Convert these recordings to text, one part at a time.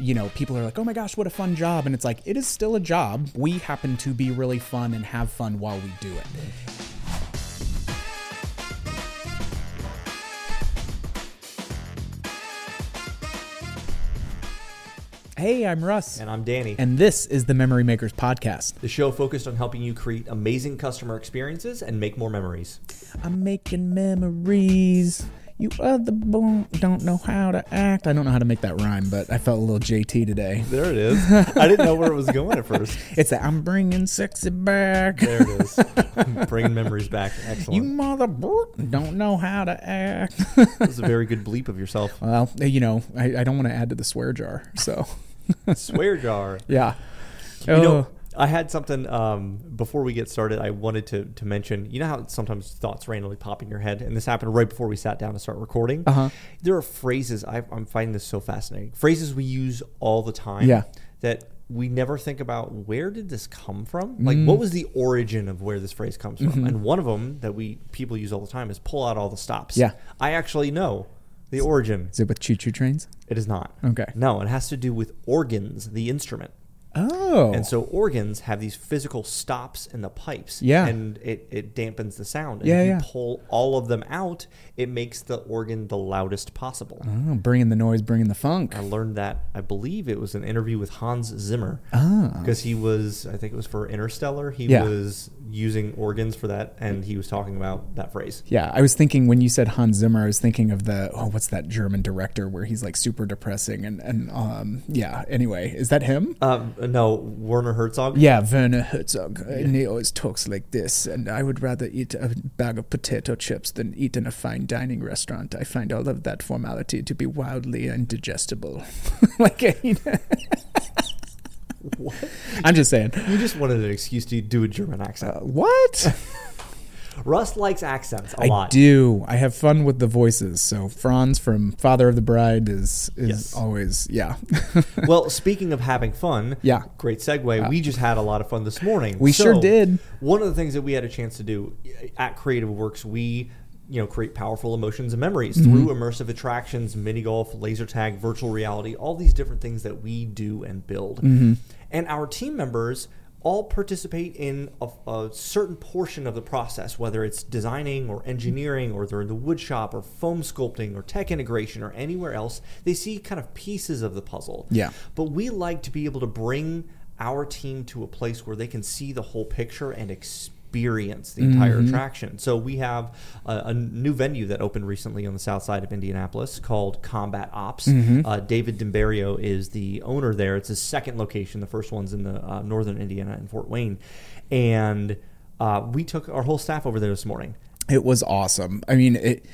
you know, people are like, "Oh my gosh, what a fun job!" And it's like it is still a job. We happen to be really fun and have fun while we do it. Hey, I'm Russ. And I'm Danny. And this is the Memory Makers Podcast. The show focused on helping you create amazing customer experiences and make more memories. I'm making memories. You other boom don't know how to act. I don't know how to make that rhyme, but I felt a little JT today. There it is. I didn't know where it was going at first. It's that I'm bringing sexy back. There it is. bringing memories back. Excellent. You mother don't know how to act. that was a very good bleep of yourself. Well, you know, I, I don't want to add to the swear jar, so. Swear jar. Yeah. You oh. know, I had something um, before we get started. I wanted to to mention. You know how sometimes thoughts randomly pop in your head, and this happened right before we sat down to start recording. Uh-huh. There are phrases I, I'm finding this so fascinating. Phrases we use all the time. Yeah. That we never think about where did this come from? Like, mm. what was the origin of where this phrase comes from? Mm-hmm. And one of them that we people use all the time is pull out all the stops. Yeah. I actually know the origin. Is it with choo choo trains? It is not. Okay. No, it has to do with organs, the instrument. Oh. And so organs have these physical stops in the pipes. Yeah. And it, it dampens the sound. And yeah, if you yeah. pull all of them out, it makes the organ the loudest possible. Oh, bringing the noise, bringing the funk. I learned that, I believe it was an interview with Hans Zimmer. Ah. Oh. Because he was, I think it was for Interstellar, he Yeah. was using organs for that, and he was talking about that phrase. Yeah, I was thinking when you said Hans Zimmer, I was thinking of the oh, what's that German director where he's like super depressing and and um yeah. Anyway, is that him? Um, no, Werner Herzog. Yeah, Werner Herzog. And he always talks like this. And I would rather eat a bag of potato chips than eat in a fine dining restaurant. I find all of that formality to be wildly indigestible. like, What? I'm just saying. You just wanted an excuse to do a German accent. Uh, what? Russ likes accents a I lot. I do. I have fun with the voices. So Franz from Father of the Bride is is Yes. always yeah. well, speaking of having fun, Yeah. great segue. we just had a lot of fun this morning. We sure did. One of the things that we had a chance to do at Creative Works, we you know create powerful emotions and memories Mm-hmm. through immersive attractions, mini golf, laser tag, virtual reality, all these different things that we do and build. And our team members all participate in a, a certain portion of the process, whether it's designing or engineering, or they're in the wood shop, or foam sculpting, or tech integration, or anywhere else. They see kind of pieces of the puzzle. Yeah. But we like to be able to bring our team to a place where they can see the whole picture and experience the entire Mm-hmm. attraction. So we have a, a new venue that opened recently on the south side of Indianapolis called Combat Ops. Mm-hmm. Uh, David Dimberio is the owner there. It's his second location. The first one's in the uh, northern Indiana in Fort Wayne, and uh, we took our whole staff over there this morning. It was awesome. I mean, it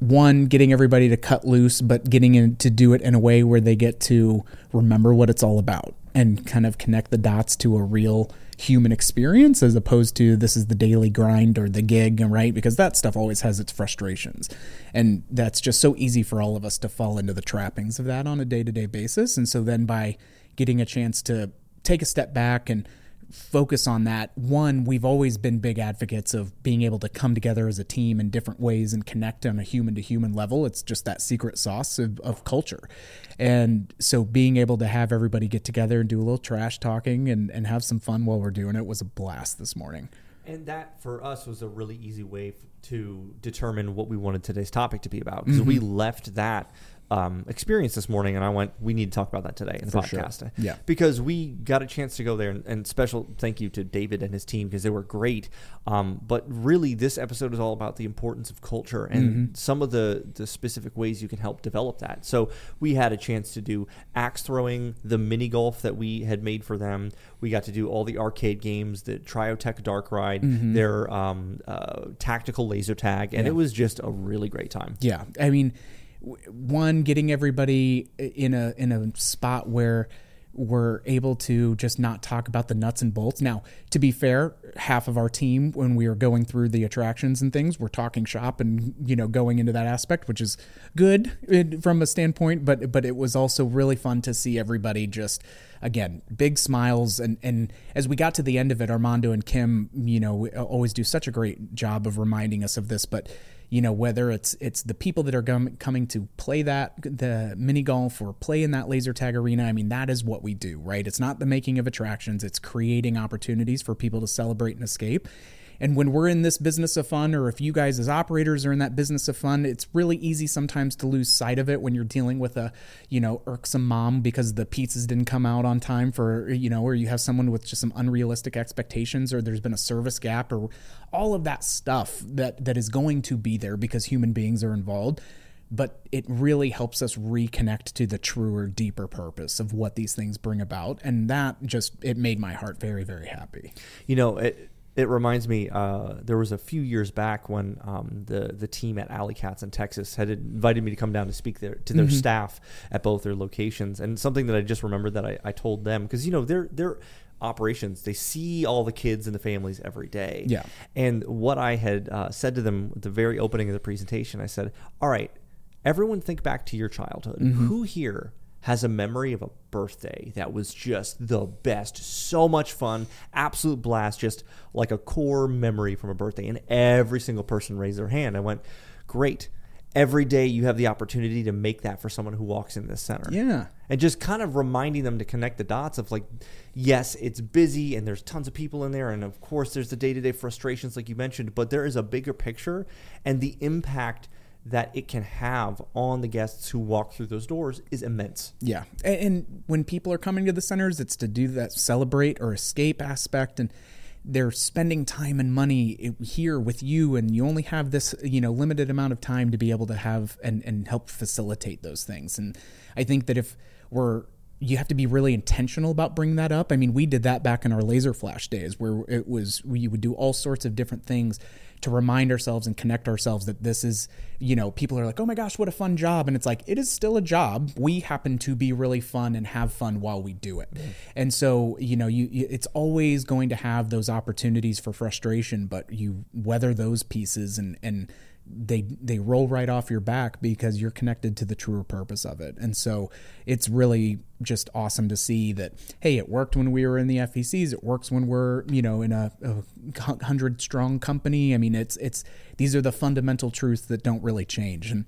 one getting everybody to cut loose, but getting in to do it in a way where they get to remember what it's all about and kind of connect the dots to a real human experience as opposed to this is the daily grind or the gig, right? Because that stuff always has its frustrations. And that's just so easy for all of us to fall into the trappings of that on a day-to-day basis. And so then by getting a chance to take a step back and focus on that. One, we've always been big advocates of being able to come together as a team in different ways and connect on a human to human level. It's just that secret sauce of, of culture. And so being able to have everybody get together and do a little trash talking and, and have some fun while we're doing it was a blast this morning. And that for us was a really easy way to determine what we wanted today's topic to be about because mm-hmm. we left that um, experience this morning and I went, we need to talk about that today in the For sure. podcast. Yeah. Because we got a chance to go there and, and special thank you to David and his team because they were great. Um, but really, this episode is all about the importance of culture and some of the, the specific ways you can help develop that. So we had a chance to do axe throwing, the mini golf that we had made for them. We got to do all the arcade games, the Triotech Dark Ride, their um, uh, tactical laser tag, and Yeah. it was just a really great time. Yeah, I mean, one getting everybody in a in a spot where we're able to just not talk about the nuts and bolts. Now, to be fair, half of our team when we are going through the attractions and things, we're talking shop and you know going into that aspect, which is good from a standpoint. But but it was also really fun to see everybody just again big smiles and and as we got to the end of it, Armando and Kim, you know, uh, always do such a great job of reminding us of this, but you know whether it's it's the people that are gum- coming to play that the mini golf or play in that laser tag arena. I mean that is what we do right? It's not the making of attractions. It's creating opportunities for people to celebrate and escape and when we're in this business of fun, or if you guys as operators are in that business of fun, it's really easy sometimes to lose sight of it when you're dealing with a, you know, irksome mom because the pizzas didn't come out on time for, you know, or you have someone with just some unrealistic expectations, or there's been a service gap, or all of that stuff that that is going to be there because human beings are involved. But it really helps us reconnect to the truer deeper purpose of what these things bring about. And that just it made my heart very very happy. You know it, it reminds me. Uh, there was a few years back when um, the the team at Alley Cats in Texas had invited me to come down to speak there to their mm-hmm. staff at both their locations, and something that I just remembered that I, I told them because you know they're they're operations they see all the kids and the families every day yeah and what i had uh, said to them at the very opening of the presentation i said all right everyone think back to your childhood mm-hmm. who here has a memory of a birthday that was just the best. So much fun, absolute blast, just like a core memory from a birthday. And every single person raised their hand. I went, great. Every day you have the opportunity to make that for someone who walks in this center. Yeah. And just kind of reminding them to connect the dots of like, yes, it's busy and there's tons of people in there. And of course, there's the day to day frustrations, like you mentioned, but there is a bigger picture and the impact – that it can have on the guests who walk through those doors is immense. Yeah. And, when people are coming to the centers, it's to do that celebrate or escape aspect. And they're spending time and money eh, here with you. And you only have this, you know, limited amount of time to be able to have and, and help facilitate those things. And I think that if we're you have to be really intentional about bringing that up. I mean, we did that back in our laser flash days where it was we would do all sorts of different things to remind ourselves and connect ourselves that this is, you know, people are like, oh my gosh, what a fun job. And it's like, it is still a job. We happen to be really fun and have fun while we do it. And so, you know, you, it's always going to have those opportunities for frustration, but you weather those pieces and, and, they they roll right off your back because you're connected to the truer purpose of it. And so it's really just awesome to see that hey, it worked when we were in the FECs. It works when we're you know in a, a hundred strong company. I mean, it's it's these are the fundamental truths that don't really change. And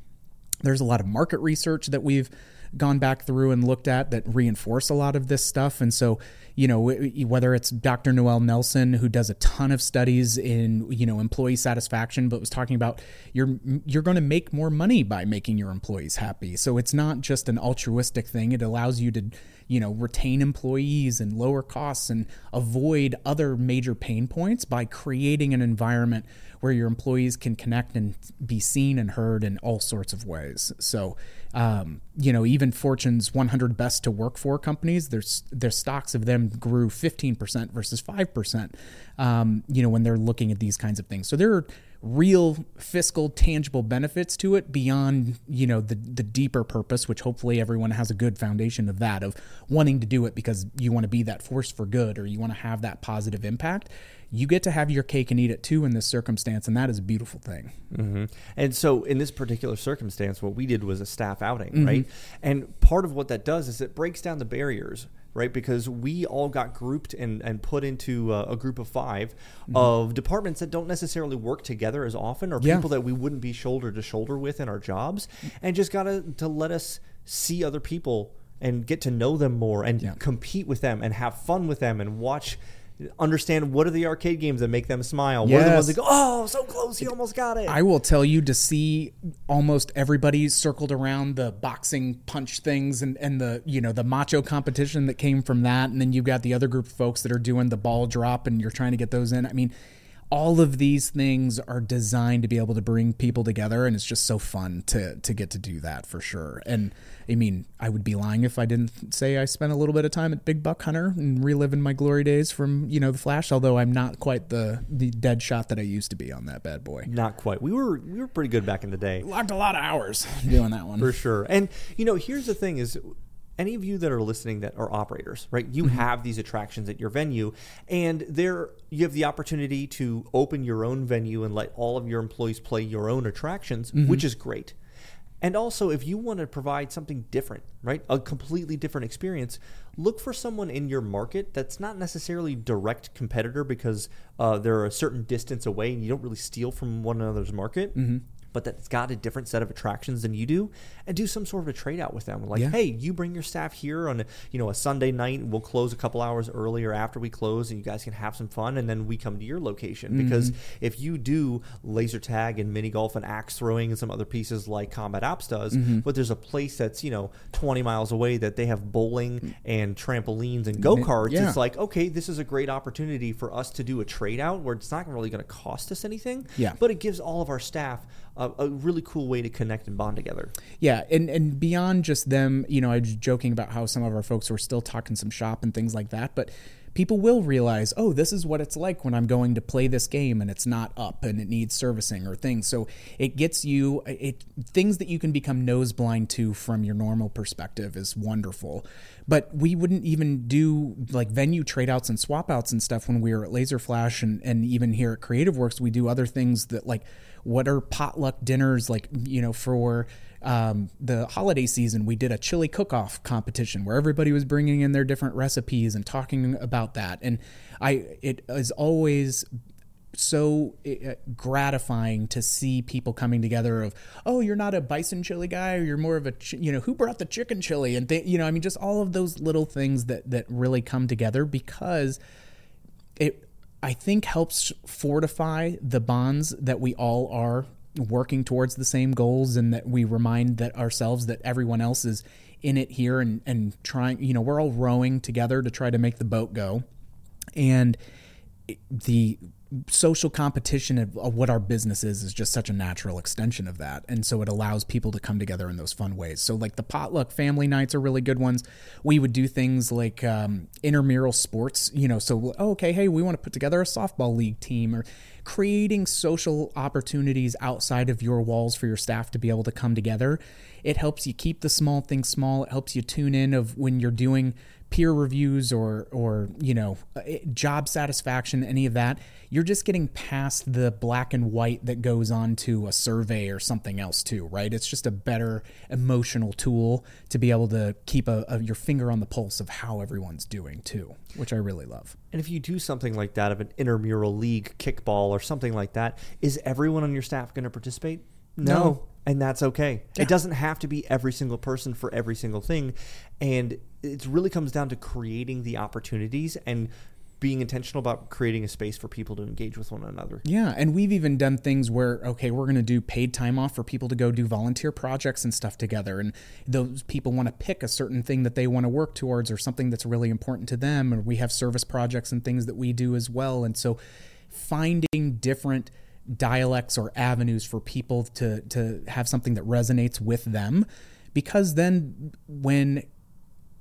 there's a lot of market research that we've gone back through and looked at that reinforce a lot of this stuff. And so, you know, whether it's Dr. Noelle Nelson, who does a ton of studies in, you know, employee satisfaction, but was talking about you're you're going to make more money by making your employees happy. So it's not just an altruistic thing. It allows you to you know retain employees and lower costs and avoid other major pain points by creating an environment where your employees can connect and be seen and heard in all sorts of ways. So, um, you know, even Fortune's 100 best to work for companies, their their stocks of them grew 15% versus 5%. Um, you know, when they're looking at these kinds of things, so there are real fiscal tangible benefits to it beyond you know the the deeper purpose which hopefully everyone has a good foundation of that of wanting to do it because you want to be that force for good or you want to have that positive impact you get to have your cake and eat it too in this circumstance, and that is a beautiful thing. Mm-hmm. And so, in this particular circumstance, what we did was a staff outing, mm-hmm. right? And part of what that does is it breaks down the barriers right? Because we all got grouped and, and put into a, a group of 5 mm-hmm. of departments that don't necessarily work together as often, or yeah. people that we wouldn't be shoulder to shoulder with in our jobs, and just got to to let us see other people and get to know them more and yeah. compete with them and have fun with them and watch understand what are the arcade games that make them smile. Yes. What are the ones that go, oh, so close, you almost got it. I will tell you to see almost everybody circled around the boxing punch things and, and the you know the macho competition that came from that, and then you've got the other group of folks that are doing the ball drop, and you're trying to get those in. I mean all of these things are designed to be able to bring people together and it's just so fun to to get to do that for sure. And i mean i would be lying if i didn't say i spent a little bit of time at big buck hunter and reliving my glory days from you know the flash although i'm not quite the the dead shot that i used to be on that bad boy. Not quite. We were we were pretty good back in the day. Locked a lot of hours doing that one. For sure. And you know here's the thing is any of you that are listening that are operators, right? You mm-hmm. have these attractions at your venue, and there you have the opportunity to open your own venue and let all of your employees play your own attractions, mm-hmm. which is great. And also, if you want to provide something different, right, a completely different experience, look for someone in your market that's not necessarily direct competitor because uh, they're a certain distance away and you don't really steal from one another's market. Mm-hmm but that's got a different set of attractions than you do, and do some sort of a trade out with them. Like, Yeah. hey, you bring your staff here on a, you know a Sunday night, we'll close a couple hours earlier after we close, and you guys can have some fun, and then we come to your location mm-hmm. because if you do laser tag and mini golf and axe throwing and some other pieces like Combat Ops does, mm-hmm. but there's a place that's you know 20 miles away that they have bowling mm. and trampolines and mm-hmm. go karts. Yeah. It's like okay, this is a great opportunity for us to do a trade out where it's not really going to cost us anything, Yeah. but it gives all of our staff a, a really cool way to connect and bond together. Yeah, and and beyond just them, you know, I was joking about how some of our folks were still talking some shop and things like that, but people will realize, oh, this is what it's like when I'm going to play this game and it's not up and it needs servicing or things. So it gets you it things that you can become nose blind to from your normal perspective is wonderful. But we wouldn't even do like venue trade outs and swap outs and stuff when we were at Laser Flash and, and even here at Creative Works, we do other things that like what are potluck dinners like, you know, for um, the holiday season, we did a chili cook-off competition where everybody was bringing in their different recipes and talking about that. And I, it is always so uh, gratifying to see people coming together of oh you're not a bison chili guy or you're more of a ch- you know who brought the chicken chili and th- you know i mean just all of those little things that that really come together because it I think helps fortify the bonds that we all are working towards the same goals and that we remind that ourselves that everyone else is in it here and, and trying you know we're all rowing together to try to make the boat go. And the social competition of, of what our business is is just such a natural extension of that. And so it allows people to come together in those fun ways. So like the potluck family nights are really good ones. We would do things like um, intramural sports you know so oh, okay hey we want to put together a softball league team or creating social opportunities outside of your walls for your staff to be able to come together. It helps you keep the small things small. It helps you tune in of when you're doing peer reviews or or you know eh, job satisfaction any of that you're just getting past the black and white that goes on to a survey or something else too right it's just a better emotional tool to be able to keep a, a, your finger on the pulse of how everyone's doing too which i really love And if you do something like that of an intramural league kickball or something like that, is everyone on your staff going to participate? No. And that's okay. Yeah. It doesn't have to be every single person for every single thing. And it really comes down to creating the opportunities and being intentional about creating a space for people to engage with one another. Yeah, and we've even done things where okay, we're going to do paid time off for people to go do volunteer projects and stuff together, and those people want to pick a certain thing that they want to work towards or something that's really important to them, and we have service projects and things that we do as well, and so finding different dialects or avenues for people to to have something that resonates with them because then when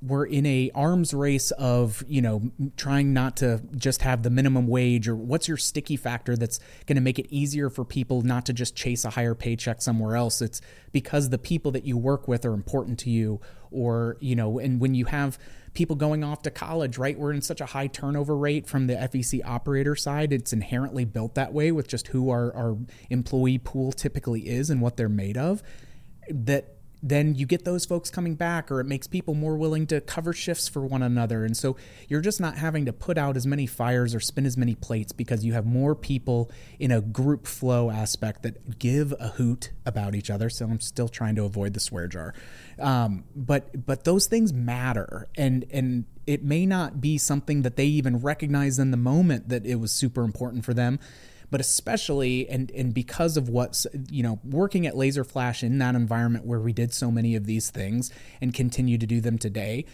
we're in a arms race of you know trying not to just have the minimum wage or what's your sticky factor that's going to make it easier for people not to just chase a higher paycheck somewhere else? It's because the people that you work with are important to you or you know and when you have people going off to college right we're in such a high turnover rate from the FEC operator side. It's inherently built that way with just who our, our employee pool typically is and what they're made of that then you get those folks coming back or it makes people more willing to cover shifts for one another. And so you're just not having to put out as many fires or spin as many plates because you have more people in a group flow aspect that give a hoot about each other. So i'm still trying to avoid the swear jar. Um, but but those things matter. And and it may not be something that they even recognize in the moment that it was super important for them but especially and and because of what's you know working at laser flash in that environment where we did so many of these things and continue to do them today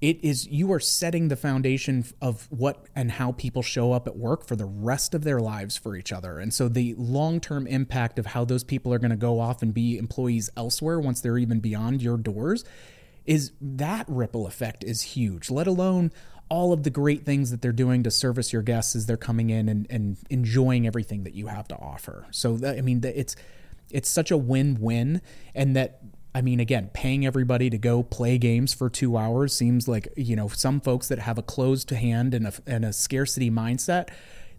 it is you are setting the foundation of what and how people show up at work for the rest of their lives for each other. And so the long-term impact of how those people are going to go off and be employees elsewhere once they're even beyond your doors is that ripple effect is huge let alone all of the great things that they're doing to service your guests as they're coming in and, and enjoying everything that you have to offer so that, i mean it's it's such a win-win and that I mean, again, paying everybody to go play games for two hours seems like, you know, some folks that have a closed hand and a, and a scarcity mindset,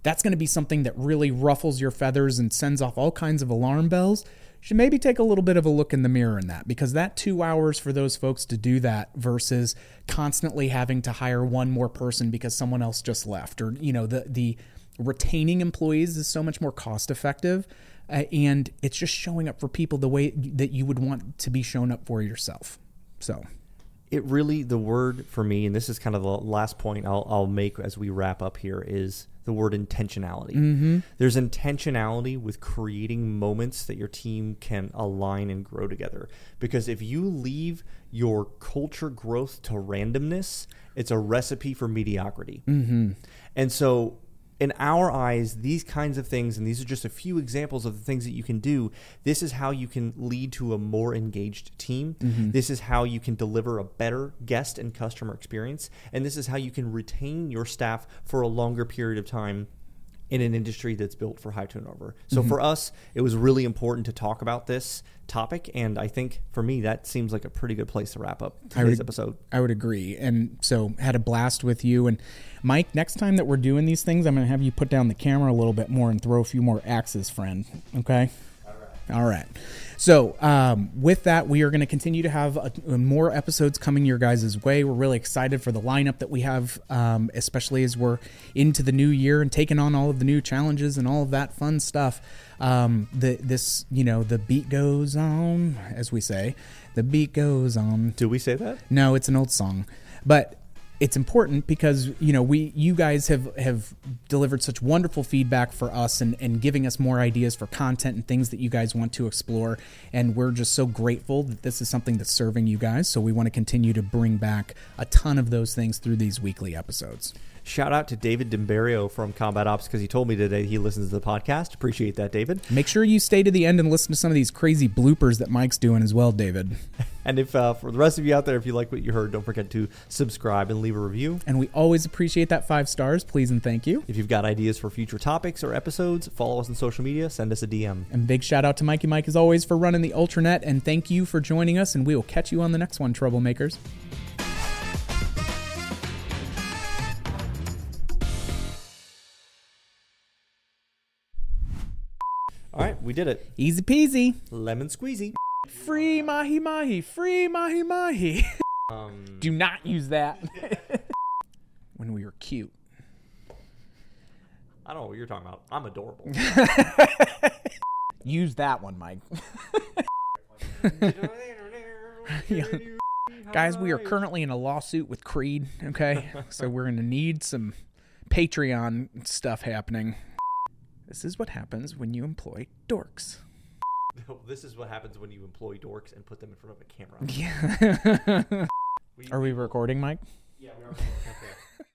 that's going to be something that really ruffles your feathers and sends off all kinds of alarm bells. Should maybe take a little bit of a look in the mirror in that because that two hours for those folks to do that versus constantly having to hire one more person because someone else just left or, you know, the, the, retaining employees is so much more cost effective uh, and it's just showing up for people the way that you would want to be shown up for yourself. So it really the word for me, and this is kind of the last point I'll, I'll make as we wrap up here is the word intentionality. Mm-hmm. There's intentionality with creating moments that your team can align and grow together. Because if you leave your culture growth to randomness, it's a recipe for mediocrity. Mm-hmm. And so in our eyes, these kinds of things, and these are just a few examples of the things that you can do. This is how you can lead to a more engaged team. Mm-hmm. This is how you can deliver a better guest and customer experience. And this is how you can retain your staff for a longer period of time in an industry that's built for high turnover. So Mm-hmm. for us, it was really important to talk about this topic. And I think for me, that seems like a pretty good place to wrap up I would- episode. I would agree. And so had a blast with you. And Mike, next time that we're doing these things, I'm going to have you put down the camera a little bit more and throw a few more axes, friend. Okay? All right. So, um, with that, we are going to continue to have uh more episodes coming your guys' way. We're really excited for the lineup that we have, um, especially as we're into the new year and taking on all of the new challenges and all of that fun stuff. Um, the this, you know, the beat goes on, as we say. The beat goes on. Do we say that? No, it's an old song, but it's important because you know we you guys have have delivered such wonderful feedback for us and and giving us more ideas for content and things that you guys want to explore and we're just so grateful that this is something that's serving you guys so we want to continue to bring back a ton of those things through these weekly episodes Shout out to David Dimberio from Combat Ops because he told me today he listens to the podcast. Appreciate that, David. make sure you stay to the end and listen to some of these crazy bloopers that mike's doing as well david And if uh, for the rest of you out there, if you like what you heard, don't forget to subscribe and leave a review. and we always appreciate that five stars please and thank you If you've got ideas for future topics or episodes, follow us on social media. Send us a DM. And big shout out to Mikey Mike as always for running the Ultranet. And thank you for joining us. And we will catch you on the next one, Troublemakers. All right, we did it. Easy peasy. Lemon squeezy. Free mahi mahi. Free mahi mahi. Um, Do not use that. when we were cute. I don't know what you're talking about. I'm adorable. Use that one, Mike. Guys, we are currently in a lawsuit with Creed, okay? so we're going to need some Patreon stuff happening. This is what happens when you employ dorks. this is what happens when you employ dorks and put them in front of a camera. Yeah. We- Are we recording, Mike? Yeah, we are. Okay.